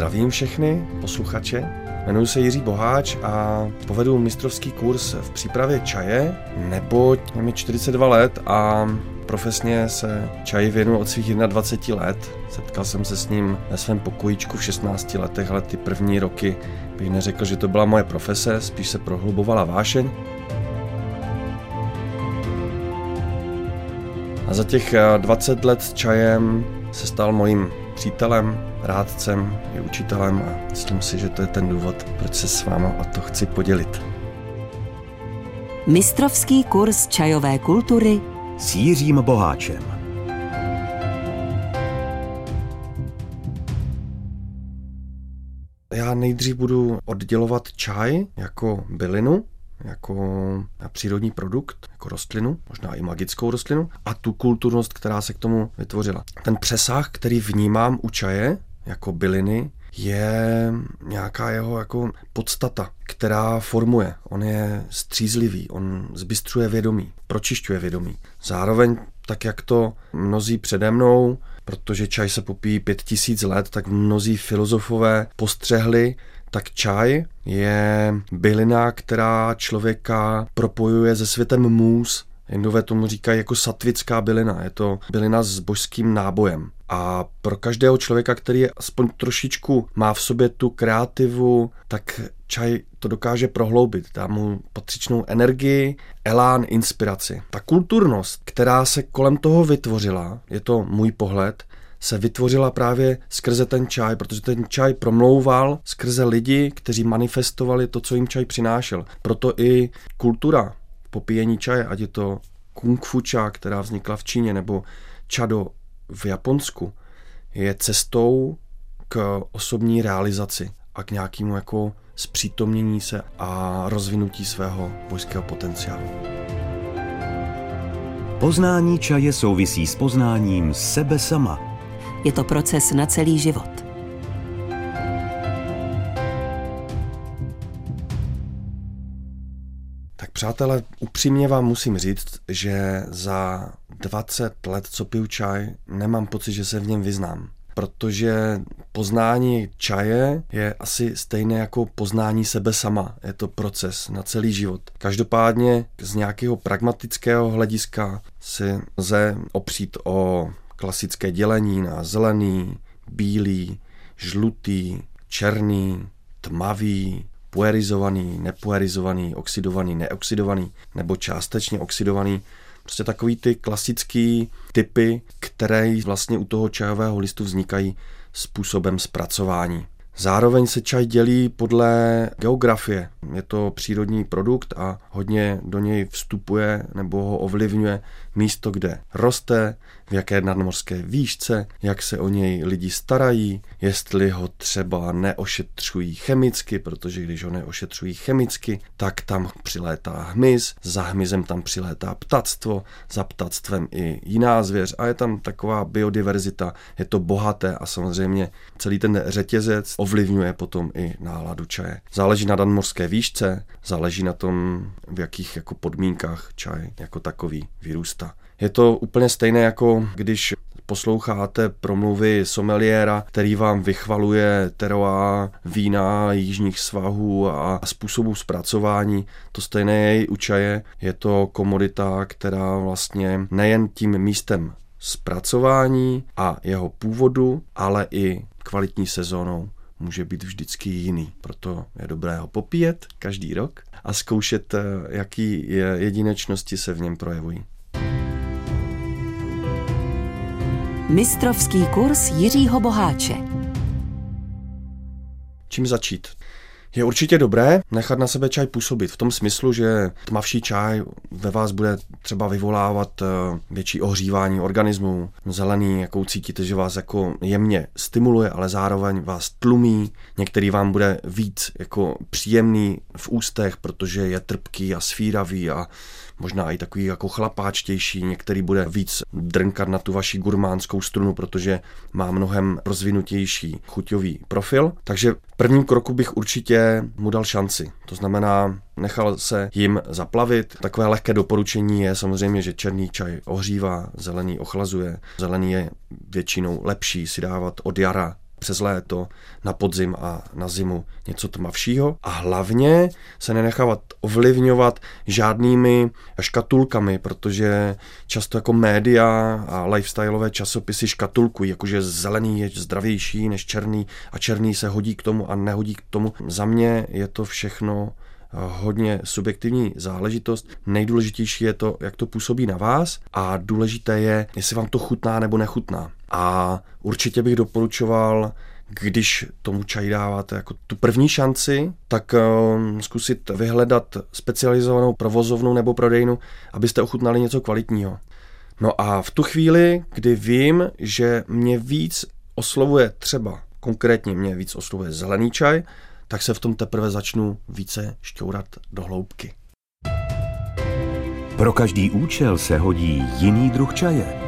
Zdravím všechny posluchače. Jmenuji se Jiří Boháč a povedu mistrovský kurz v přípravě čaje, neboť mi 42 let a profesně se čaji věnuji od svých 21 let. Setkal jsem se s ním ve svém pokojíčku v 16 letech, ale ty první roky bych neřekl, že to byla moje profese, spíš se prohlubovala vášeň. A za těch 20 let s čajem se stal mojím přítelem, rádcem i učitelem a myslím si, že to je ten důvod, proč se s váma o to chci podělit. Mistrovský kurz čajové kultury s Jiřím Boháčem. Já nejdřív budu oddělovat čaj jako bylinu jako přírodní produkt, jako rostlinu, možná i magickou rostlinu, a tu kulturnost, která se k tomu vytvořila. Ten přesah, který vnímám u čaje, jako byliny, je nějaká jeho jako podstata, která formuje. On je střízlivý, on zbystřuje vědomí, pročišťuje vědomí. Zároveň, tak jak to mnozí přede mnou, protože čaj se popíjí pět tisíc let, tak mnozí filozofové postřehli tak čaj je bylina, která člověka propojuje se světem můz. Indové tomu říkají jako satvická bylina. Je to bylina s božským nábojem. A pro každého člověka, který je aspoň trošičku má v sobě tu kreativu, tak čaj to dokáže prohloubit, dá mu patřičnou energii, elán, inspiraci. Ta kulturnost, která se kolem toho vytvořila, je to můj pohled, se vytvořila právě skrze ten čaj, protože ten čaj promlouval skrze lidi, kteří manifestovali to, co jim čaj přinášel. Proto i kultura popíjení čaje, ať je to kung fu ča, která vznikla v Číně, nebo čado v Japonsku, je cestou k osobní realizaci a k nějakému jako zpřítomnění se a rozvinutí svého bojského potenciálu. Poznání čaje souvisí s poznáním sebe sama – je to proces na celý život. Tak přátelé, upřímně vám musím říct, že za 20 let, co piju čaj, nemám pocit, že se v něm vyznám. Protože poznání čaje je asi stejné jako poznání sebe sama. Je to proces na celý život. Každopádně z nějakého pragmatického hlediska si lze opřít o klasické dělení na zelený, bílý, žlutý, černý, tmavý, puerizovaný, nepuerizovaný, oxidovaný, neoxidovaný nebo částečně oxidovaný. Prostě takový ty klasický typy, které vlastně u toho čajového listu vznikají způsobem zpracování. Zároveň se čaj dělí podle geografie. Je to přírodní produkt a hodně do něj vstupuje nebo ho ovlivňuje místo, kde roste, v jaké nadmorské výšce, jak se o něj lidi starají, jestli ho třeba neošetřují chemicky, protože když ho neošetřují chemicky, tak tam přilétá hmyz, za hmyzem tam přilétá ptactvo, za ptactvem i jiná zvěř a je tam taková biodiverzita, je to bohaté a samozřejmě celý ten řetězec ovlivňuje potom i náladu čaje. Záleží na nadmorské výšce, záleží na tom, v jakých jako podmínkách čaj jako takový vyrůstá. Je to úplně stejné jako když posloucháte promluvy someliéra, který vám vychvaluje teroa vína, jižních svahů a způsobů zpracování. To stejné je i u čaje. Je to komodita, která vlastně nejen tím místem zpracování a jeho původu, ale i kvalitní sezónou může být vždycky jiný. Proto je dobré ho popíjet každý rok a zkoušet, eh, jaký jedinečnosti se v něm projevují. Mistrovský kurz Jiřího Boháče. Čím začít? Je určitě dobré nechat na sebe čaj působit v tom smyslu, že tmavší čaj ve vás bude třeba vyvolávat eh, větší ohřívání organismu. Zelený, jakou cítíte, že vás jako jemně stimuluje, ale zároveň vás tlumí. Některý vám bude víc jako příjemný v ústech, protože je trpký a svíravý a možná i takový jako chlapáčtější, některý bude víc drnkat na tu vaši gurmánskou strunu, protože má mnohem rozvinutější chuťový profil. Takže v prvním kroku bych určitě mu dal šanci. To znamená, nechal se jim zaplavit. Takové lehké doporučení je samozřejmě, že černý čaj ohřívá, zelený ochlazuje. Zelený je většinou lepší si dávat od jara přes léto, na podzim a na zimu něco tmavšího a hlavně se nenechávat ovlivňovat žádnými škatulkami, protože často jako média a lifestyleové časopisy škatulkují, jakože zelený je zdravější než černý a černý se hodí k tomu a nehodí k tomu. Za mě je to všechno hodně subjektivní záležitost. Nejdůležitější je to, jak to působí na vás a důležité je, jestli vám to chutná nebo nechutná. A určitě bych doporučoval když tomu čaj dáváte jako tu první šanci, tak um, zkusit vyhledat specializovanou provozovnu nebo prodejnu, abyste ochutnali něco kvalitního. No a v tu chvíli, kdy vím, že mě víc oslovuje třeba, konkrétně mě víc oslovuje zelený čaj, tak se v tom teprve začnu více šťourat do hloubky. Pro každý účel se hodí jiný druh čaje.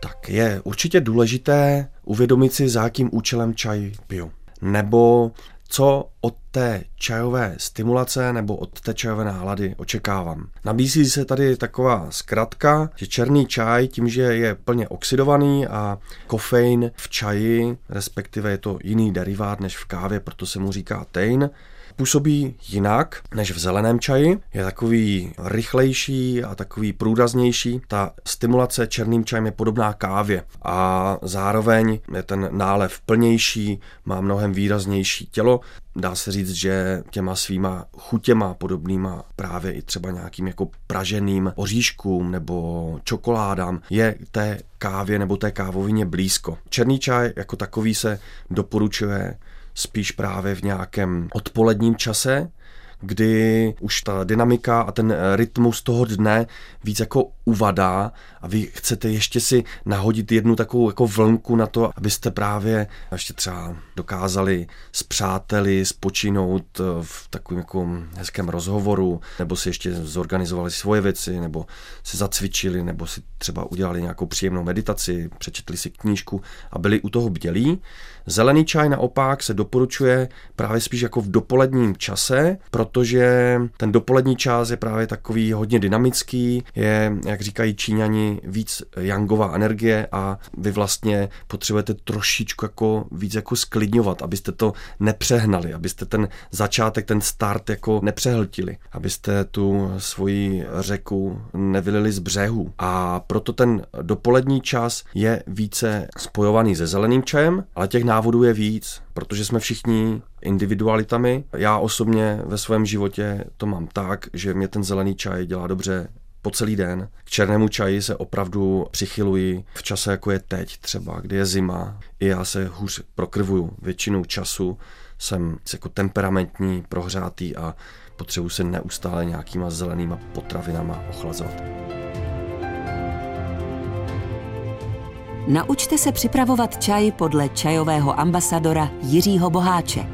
Tak je určitě důležité uvědomit si, za jakým účelem čaj piju. Nebo co od té čajové stimulace nebo od té čajové nálady očekávám. Nabízí se tady taková zkratka, že černý čaj tím, že je plně oxidovaný a kofein v čaji, respektive je to jiný derivát než v kávě, proto se mu říká tein, působí jinak než v zeleném čaji. Je takový rychlejší a takový průraznější. Ta stimulace černým čajem je podobná kávě a zároveň je ten nálev plnější, má mnohem výraznější tělo. Dá se říct, že těma svýma chutěma podobnýma právě i třeba nějakým jako praženým oříškům nebo čokoládám je té kávě nebo té kávovině blízko. Černý čaj jako takový se doporučuje spíš právě v nějakém odpoledním čase, kdy už ta dynamika a ten rytmus toho dne víc jako uvadá a vy chcete ještě si nahodit jednu takovou jako vlnku na to, abyste právě ještě třeba dokázali s přáteli spočinout v takovém jako hezkém rozhovoru, nebo si ještě zorganizovali svoje věci, nebo si zacvičili, nebo si třeba udělali nějakou příjemnou meditaci, přečetli si knížku a byli u toho bdělí. Zelený čaj naopak se doporučuje právě spíš jako v dopoledním čase, protože ten dopolední čas je právě takový hodně dynamický, je, jak říkají Číňani, víc yangová energie a vy vlastně potřebujete trošičku jako víc jako sklidňovat, abyste to nepřehnali, abyste ten začátek, ten start jako nepřehltili, abyste tu svoji řeku nevylili z břehu. A proto ten dopolední čas je více spojovaný se zeleným čajem, ale těch návodů je víc, protože jsme všichni individualitami. Já osobně ve svém životě to mám tak, že mě ten zelený čaj dělá dobře po celý den. K černému čaji se opravdu přichyluji v čase, jako je teď třeba, kdy je zima. I já se hůř prokrvuju. Většinou času jsem jako temperamentní, prohřátý a potřebuji se neustále nějakýma zelenýma potravinama ochlazovat. Naučte se připravovat čaj podle čajového ambasadora Jiřího Boháče.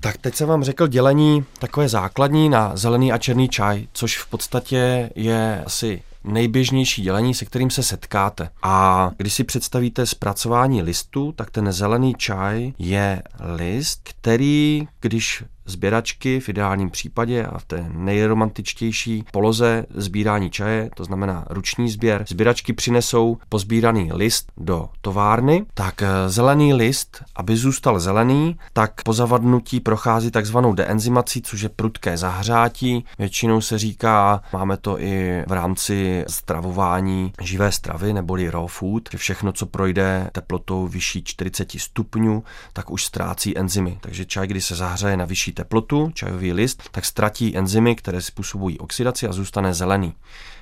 Tak teď jsem vám řekl dělení takové základní na zelený a černý čaj, což v podstatě je asi nejběžnější dělení, se kterým se setkáte. A když si představíte zpracování listu, tak ten zelený čaj je list, který, když sběračky v ideálním případě a v té nejromantičtější poloze sbírání čaje, to znamená ruční sběr, sběračky přinesou pozbíraný list do továrny, tak eh, zelený list, aby zůstal zelený, tak po zavadnutí prochází takzvanou deenzymací, což je prudké zahřátí. Většinou se říká, máme to i v rámci stravování živé stravy neboli raw food, že všechno, co projde teplotou vyšší 40 stupňů, tak už ztrácí enzymy. Takže čaj, když se zahřeje na vyšší teplotu, čajový list, tak ztratí enzymy, které způsobují oxidaci a zůstane zelený.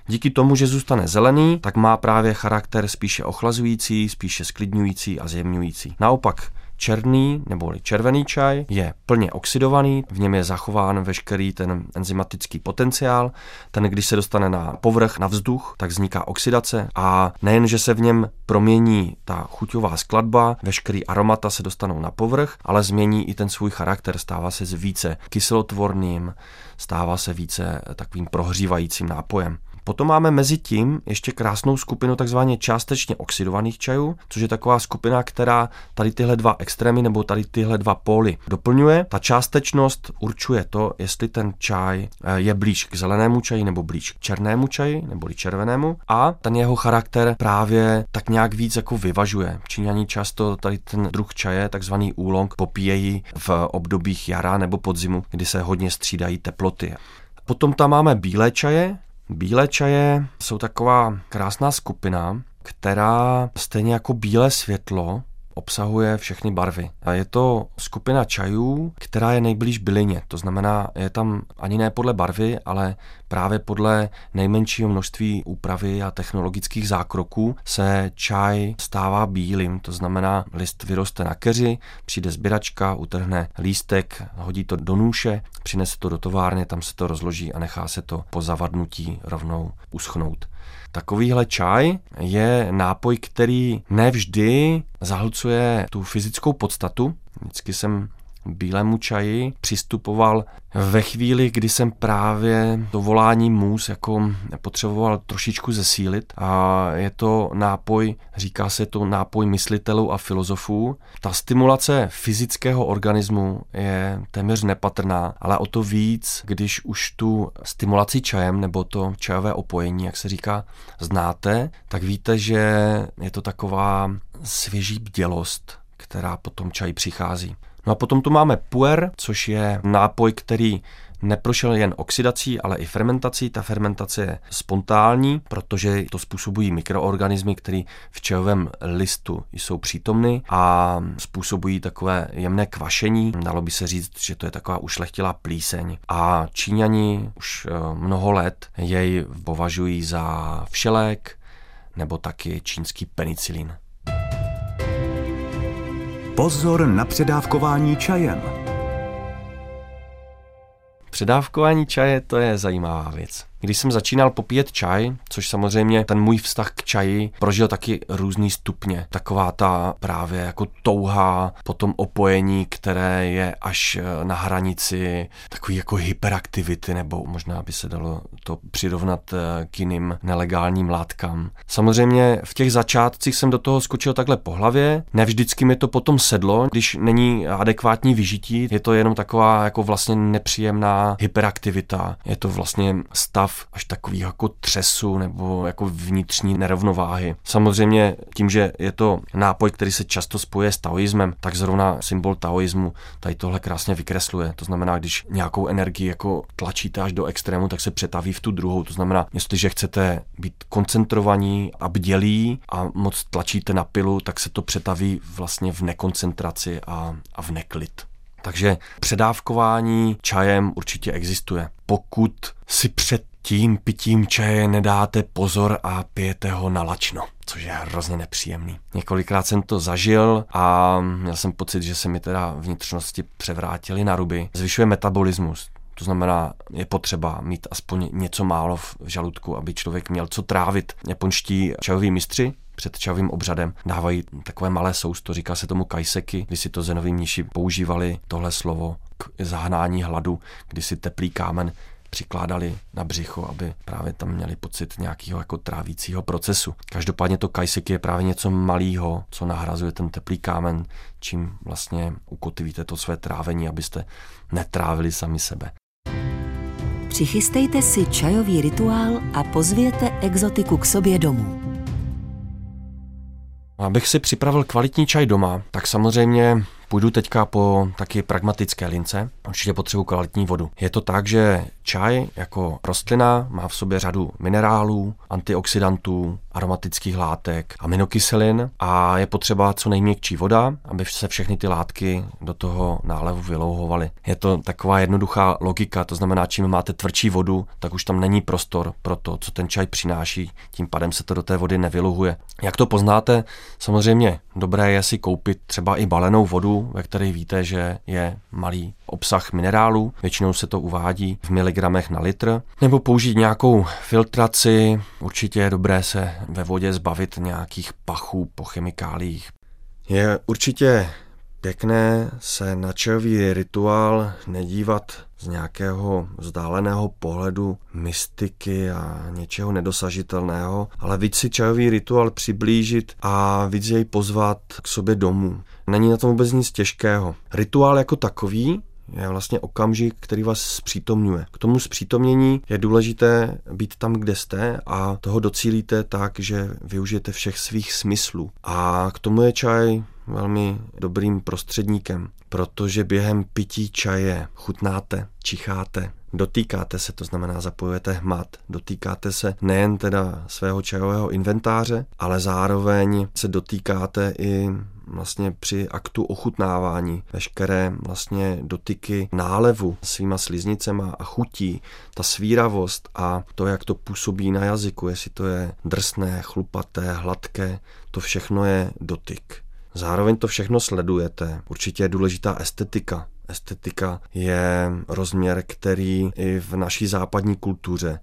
Díky tomu, že zůstane zelený, tak má právě charakter spíše ochlazující, spíše sklidňující a zjemňující. Naopak, Černý neboli červený čaj je plně oxidovaný, v něm je zachován veškerý ten enzymatický potenciál. Ten, když se dostane na povrch, na vzduch, tak vzniká oxidace a nejen, že se v něm promění ta chuťová skladba, veškerý aromata se dostanou na povrch, ale změní i ten svůj charakter, stává se více kyselotvorným, stává se více takovým prohřívajícím nápojem. Potom máme mezi tím ještě krásnou skupinu takzvaně částečně oxidovaných čajů, což je taková skupina, která tady tyhle dva extrémy nebo tady tyhle dva póly doplňuje. Ta částečnost určuje to, jestli ten čaj eh, je blíž k zelenému čaji nebo blíž k černému čaji nebo červenému a ten jeho charakter právě tak nějak víc jako vyvažuje. Číňaní často tady ten druh čaje, takzvaný úlong, popíjejí v obdobích jara nebo podzimu, kdy se hodně střídají teploty. Potom tam máme bílé čaje. Bílé čaje jsou taková krásná skupina, která stejně jako bílé světlo obsahuje všechny barvy. A je to skupina čajů, která je nejblíž bylině. To znamená, je tam ani ne podle barvy, ale právě podle nejmenšího množství úpravy a technologických zákroků se čaj stává bílým. To znamená, list vyroste na keři, přijde sběračka, utrhne lístek, hodí to do nůše, přinese to do továrny, tam se to rozloží a nechá se to po zavadnutí rovnou uschnout. Takovýhle čaj je nápoj, který nevždy zahlcuje tu fyzickou podstatu. Vždycky jsem bílému čaji přistupoval ve chvíli, kdy jsem právě to volání mus jako potřeboval trošičku zesílit a je to nápoj, říká se to nápoj myslitelů a filozofů. Ta stimulace fyzického organismu je téměř nepatrná, ale o to víc, když už tu stimulaci čajem nebo to čajové opojení, jak se říká, znáte, tak víte, že je to taková svěží bdělost, která potom čaj přichází. No a potom tu máme puer, což je nápoj, který neprošel jen oxidací, ale i fermentací. Ta fermentace je spontánní, protože to způsobují mikroorganismy, které v čajovém listu jsou přítomny a způsobují takové jemné kvašení. Dalo by se říct, že to je taková ušlechtilá plíseň. A Číňani už eh, mnoho let jej považují za všelék nebo taky čínský penicilin. Pozor na předávkování čajem. Předávkování čaje to je zajímavá věc. Když jsem začínal popíjet čaj, což samozřejmě ten můj vztah k čaji prožil taky různý stupně. Taková ta právě jako touha, potom opojení, které je až eh, na hranici takový jako hyperaktivity, nebo možná by se dalo to přirovnat eh, k jiným nelegálním látkám. Samozřejmě v těch začátcích jsem do toho skočil takhle po hlavě, ne vždycky mi to potom sedlo, když není adekvátní vyžití, je to jenom taková jako vlastně nepříjemná hyperaktivita, je to vlastně stav stav až takový jako třesu nebo jako vnitřní nerovnováhy. Samozřejmě tím, že je to nápoj, který se často spojuje s taoismem, tak zrovna symbol taoismu tady tohle krásně vykresluje. To znamená, když nějakou energii jako tlačíte až do extrému, tak se přetaví v tu druhou. To znamená, jestliže chcete být koncentrovaní a bdělí a moc tlačíte na pilu, tak se to přetaví vlastně v nekoncentraci a, a v neklid. Takže předávkování čajem určitě existuje. Pokud si před tím pitím čaje nedáte pozor a pijete ho na lačno, což je hrozně nepříjemný. Několikrát jsem to zažil a měl jsem pocit, že se mi teda vnitřnosti převrátily na ruby. Zvyšuje metabolismus, to znamená, je potřeba mít aspoň něco málo v žaludku, aby člověk měl co trávit. Japonští čajoví mistři před čajovým obřadem dávají takové malé sousto, říká se tomu kajseky, kdy si to zenoví mniši používali tohle slovo k zahnání hladu, kdy si teplý kámen přikládali na břicho, aby právě tam měli pocit nějakého jako trávícího procesu. Každopádně to kajsek je právě něco malého, co nahrazuje ten teplý kámen, čím vlastně ukotvíte to své trávení, abyste netrávili sami sebe. Přichystejte si čajový rituál a pozvěte exotiku k sobě domů. Abych si připravil kvalitní čaj doma, tak samozřejmě Půjdu teďka po taky pragmatické lince. Určitě potřebuji kvalitní vodu. Je to tak, že čaj jako rostlina má v sobě řadu minerálů, antioxidantů, aromatických látek, aminokyselin a je potřeba co nejměkčí voda, aby se všechny ty látky do toho nálevu vylouhovaly. Je to taková jednoduchá logika, to znamená, čím máte tvrdší vodu, tak už tam není prostor pro to, co ten čaj přináší, tím pádem se to do té vody nevyluhuje. Jak to poznáte? Samozřejmě dobré je si koupit třeba i balenou vodu, ve které víte, že je malý obsah minerálů, většinou se to uvádí v miligramech na litr, nebo použít nějakou filtraci, určitě je dobré se ve vodě zbavit nějakých pachů po chemikáliích. Je určitě pěkné se na čajový rituál nedívat z nějakého vzdáleného pohledu mystiky a něčeho nedosažitelného, ale víc si čajový rituál přiblížit a víc jej pozvat k sobě domů. Není na tom vůbec nic těžkého. Rituál jako takový je vlastně okamžik, který vás zpřítomňuje. K tomu zpřítomnění je důležité být tam, kde jste a toho docílíte tak, že využijete všech svých smyslů. A k tomu je čaj velmi dobrým prostředníkem, protože během pití čaje chutnáte, čicháte, dotýkáte se, to znamená zapojujete hmat, dotýkáte se nejen teda svého čajového inventáře, ale zároveň se dotýkáte i vlastně při aktu ochutnávání veškeré vlastně dotyky nálevu svýma sliznicema a chutí, ta svíravost a to, jak to působí na jazyku, jestli to je drsné, chlupaté, hladké, to všechno je dotyk. Zároveň to všechno sledujete. Určitě je důležitá estetika. Estetika je rozměr, který i v naší západní kultuře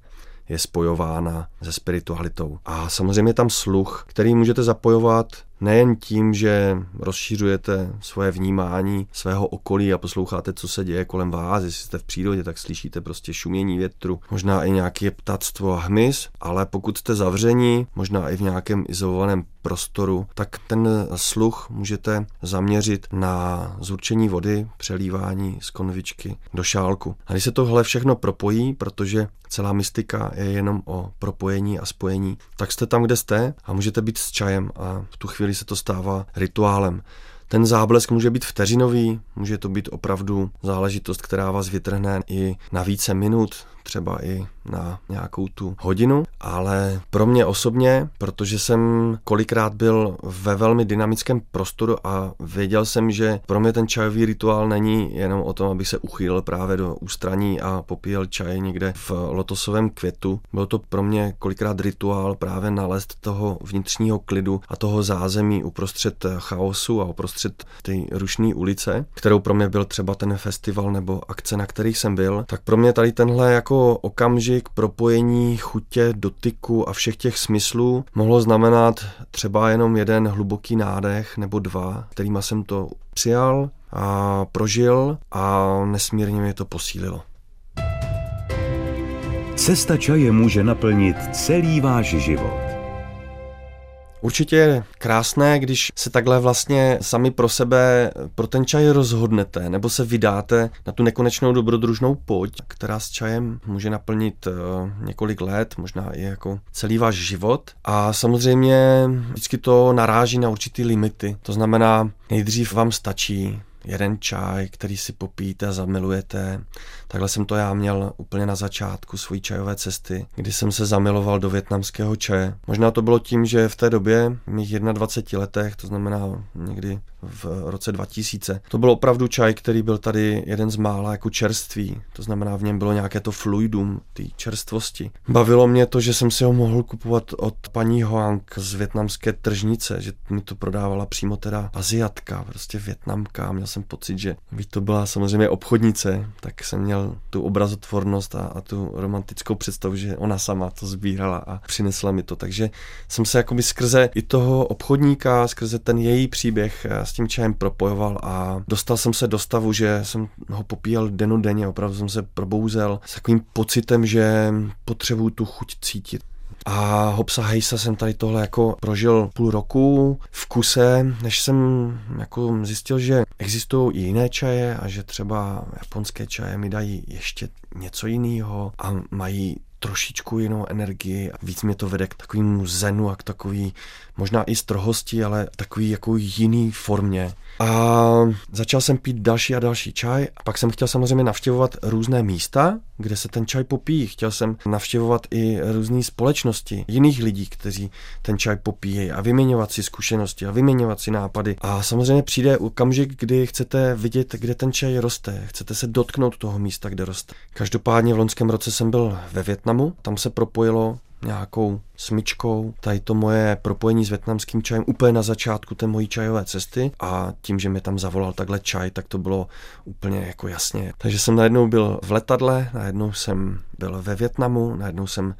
je spojována se spiritualitou. A samozřejmě tam sluch, který můžete zapojovat nejen tím, že rozšiřujete svoje vnímání svého okolí a posloucháte, co se děje kolem vás, jestli jste v přírodě, tak slyšíte prostě šumění větru, možná i nějaké ptactvo a hmyz, ale pokud jste zavření, možná i v nějakém izolovaném prostoru, tak ten sluch můžete zaměřit na zurčení vody, přelívání z konvičky do šálku. A když se tohle všechno propojí, protože celá mystika je jenom o propojení a spojení, tak jste tam, kde jste a můžete být s čajem a v tu chvíli se to stává rituálem. Ten záblesk může být vteřinový, může to být opravdu záležitost, která vás vytrhne i na více minut, třeba i na nějakou tu hodinu, ale pro mě osobně, protože jsem kolikrát byl ve velmi dynamickém prostoru a věděl jsem, že pro mě ten čajový rituál není jenom o tom, aby se uchýlil právě do ústraní a popíjel čaj někde v lotosovém květu. Byl to pro mě kolikrát rituál právě nalézt toho vnitřního klidu a toho zázemí uprostřed chaosu a uprostřed ty rušné ulice, kterou pro mě byl třeba ten festival nebo akce, na kterých jsem byl, tak pro mě tady tenhle jako okamžik propojení chutě, dotyku a všech těch smyslů mohlo znamenat třeba jenom jeden hluboký nádech nebo dva, kterýma jsem to přijal a prožil a nesmírně mě to posílilo. Cesta čaje může naplnit celý váš život. Určitě je krásné, když se takhle vlastně sami pro sebe pro ten čaj rozhodnete, nebo se vydáte na tu nekonečnou dobrodružnou poď, která s čajem může naplnit eh, několik let, možná i jako celý váš život. A samozřejmě vždycky to naráží na určitý limity. To znamená, nejdřív vám stačí jeden čaj, který si popíte a zamilujete. Takhle jsem to já měl úplně na začátku své čajové cesty, kdy jsem se zamiloval do větnamského čaje. Možná to bylo tím, že v té době, v mých 21 letech, to znamená někdy v roce 2000, to byl opravdu čaj, který byl tady jeden z mála jako čerství. To znamená, v něm bylo nějaké to fluidum, ty čerstvosti. Bavilo mě to, že jsem si ho mohl kupovat od paní Hoang z větnamské tržnice, že mi to prodávala přímo teda Aziatka, prostě Větnamka. Měl jsem pocit, že by to byla samozřejmě obchodnice, tak jsem měl tu obrazotvornost a, a tu romantickou představu, že ona sama to sbírala a přinesla mi to. Takže jsem se jakoby skrze i toho obchodníka, skrze ten její příběh s tím čajem propojoval a dostal jsem se do stavu, že jsem ho popíjel denně, opravdu jsem se probouzel s takovým pocitem, že potřebuju tu chuť cítit. A Hopsa Hejsa jsem tady tohle jako prožil půl roku v kuse, než jsem jako zjistil, že existují i jiné čaje a že třeba japonské čaje mi dají ještě něco jiného a mají trošičku jinou energii víc mě to vede k takovému zenu a k takový možná i strohosti, ale takový jako jiný formě. A začal jsem pít další a další čaj a pak jsem chtěl samozřejmě navštěvovat různé místa, kde se ten čaj popíjí. Chtěl jsem navštěvovat i různé společnosti jiných lidí, kteří ten čaj popíjejí a vyměňovat si zkušenosti a vyměňovat si nápady. A samozřejmě přijde okamžik, kdy chcete vidět, kde ten čaj roste. Chcete se dotknout toho místa, kde roste. Každopádně v loňském roce jsem byl ve Větnamu, tam se propojilo nějakou smyčkou. Tady to moje propojení s větnamským čajem úplně na začátku té mojí čajové cesty a tím, že mi tam zavolal takhle čaj, tak to bylo úplně jako jasně. Takže jsem najednou byl v letadle, najednou jsem byl ve Větnamu, najednou jsem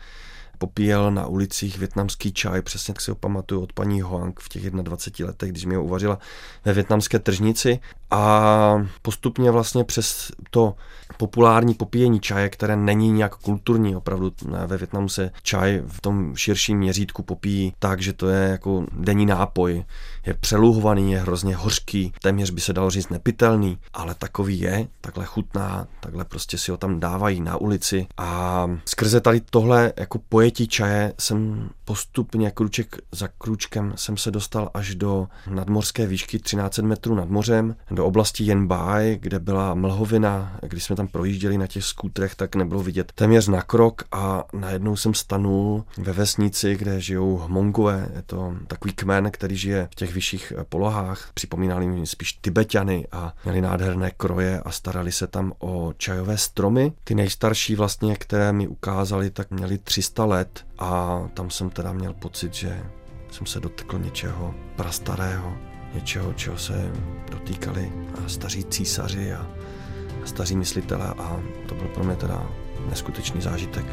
popíjel na ulicích větnamský čaj, přesně tak si ho pamatuju od paní Hoang v těch 21 letech, když mi ho uvařila ve větnamské tržnici a postupně vlastně přes to populární popíjení čaje, které není nějak kulturní, opravdu ve Větnamu se čaj v tom širším měřítku popíjí tak, že to je jako denní nápoj, je přeluhovaný, je hrozně hořký, téměř by se dalo říct nepitelný, ale takový je, takhle chutná, takhle prostě si ho tam dávají na ulici. A skrze tady tohle jako pojetí čaje jsem postupně kruček za kručkem jsem se dostal až do nadmorské výšky 13 metrů nad mořem, do oblasti Yenbai, kde byla mlhovina, když jsme tam projížděli na těch skútrech, tak nebylo vidět téměř na krok a najednou jsem stanul ve vesnici, kde žijou Hmongové, je to takový kmen, který žije v těch vyšších polohách, připomínali mi spíš Tibetany a měli nádherné kroje a starali se tam o čajové stromy. Ty nejstarší vlastně, které mi ukázali, tak měli 300 let a tam jsem teda měl pocit, že jsem se dotkl něčeho prastarého, něčeho, čeho se dotýkali staří císaři a staří myslitele a to byl pro mě teda neskutečný zážitek.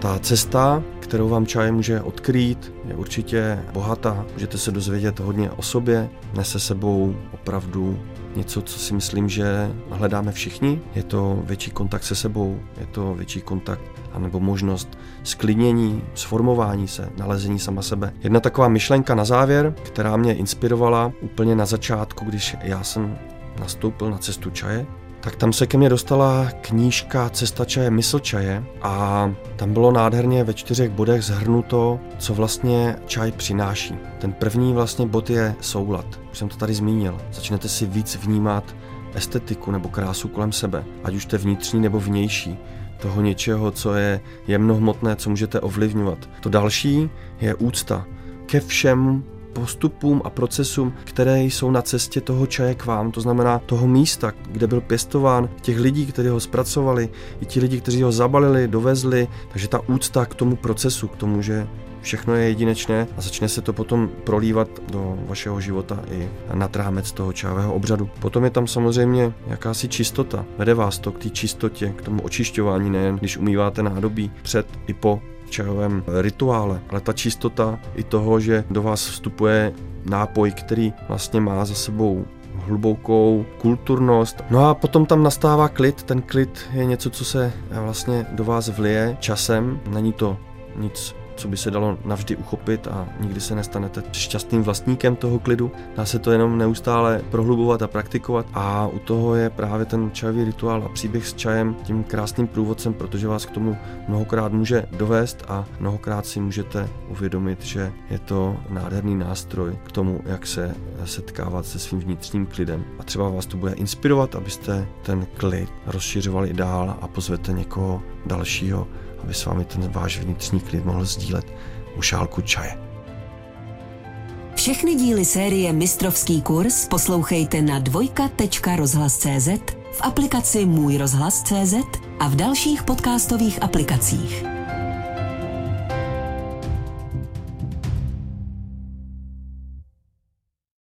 Ta cesta, kterou vám čaj může odkrýt, je určitě bohatá. Můžete se dozvědět hodně o sobě, nese sebou opravdu něco, co si myslím, že hledáme všichni. Je to větší kontakt se sebou, je to větší kontakt anebo možnost sklidnění, sformování se, nalezení sama sebe. Jedna taková myšlenka na závěr, která mě inspirovala úplně na začátku, když já jsem nastoupil na cestu čaje, tak tam se ke mně dostala knížka Cesta čaje, mysl čaje a tam bylo nádherně ve čtyřech bodech zhrnuto, co vlastně čaj přináší. Ten první vlastně bod je soulad, už jsem to tady zmínil. Začnete si víc vnímat estetiku nebo krásu kolem sebe, ať už to vnitřní nebo vnější toho něčeho, co je jemnohmotné, co můžete ovlivňovat. To další je úcta ke všem postupům a procesům, které jsou na cestě toho čaje k vám, to znamená toho místa, kde byl pěstován, těch lidí, kteří ho zpracovali, i ti lidi, kteří ho zabalili, dovezli, takže ta úcta k tomu procesu, k tomu, že všechno je jedinečné a začne se to potom prolívat do vašeho života i nad rámec toho čávého obřadu. Potom je tam samozřejmě jakási čistota. Vede vás to k té čistotě, k tomu očišťování, nejen když umýváte nádobí před i po čajovém rituále, ale ta čistota i toho, že do vás vstupuje nápoj, který vlastně má za sebou hlubokou kulturnost. No a potom tam nastává klid. Ten klid je něco, co se vlastně do vás vlije časem. Není to nic co by se dalo navždy uchopit a nikdy se nestanete šťastným vlastníkem toho klidu. Dá se to jenom neustále prohlubovat a praktikovat a u toho je právě ten čajový rituál a příběh s čajem tím krásným průvodcem, protože vás k tomu mnohokrát může dovést a mnohokrát si můžete uvědomit, že je to nádherný nástroj k tomu, jak se setkávat se svým vnitřním klidem. A třeba vás to bude inspirovat, abyste ten klid rozšiřovali dál a pozvete někoho dalšího aby s vámi ten váš vnitřní klid mohl sdílet u šálku čaje. Všechny díly série Mistrovský kurz poslouchejte na dvojka.rozhlas.cz, v aplikaci Můj rozhlas.cz a v dalších podcastových aplikacích.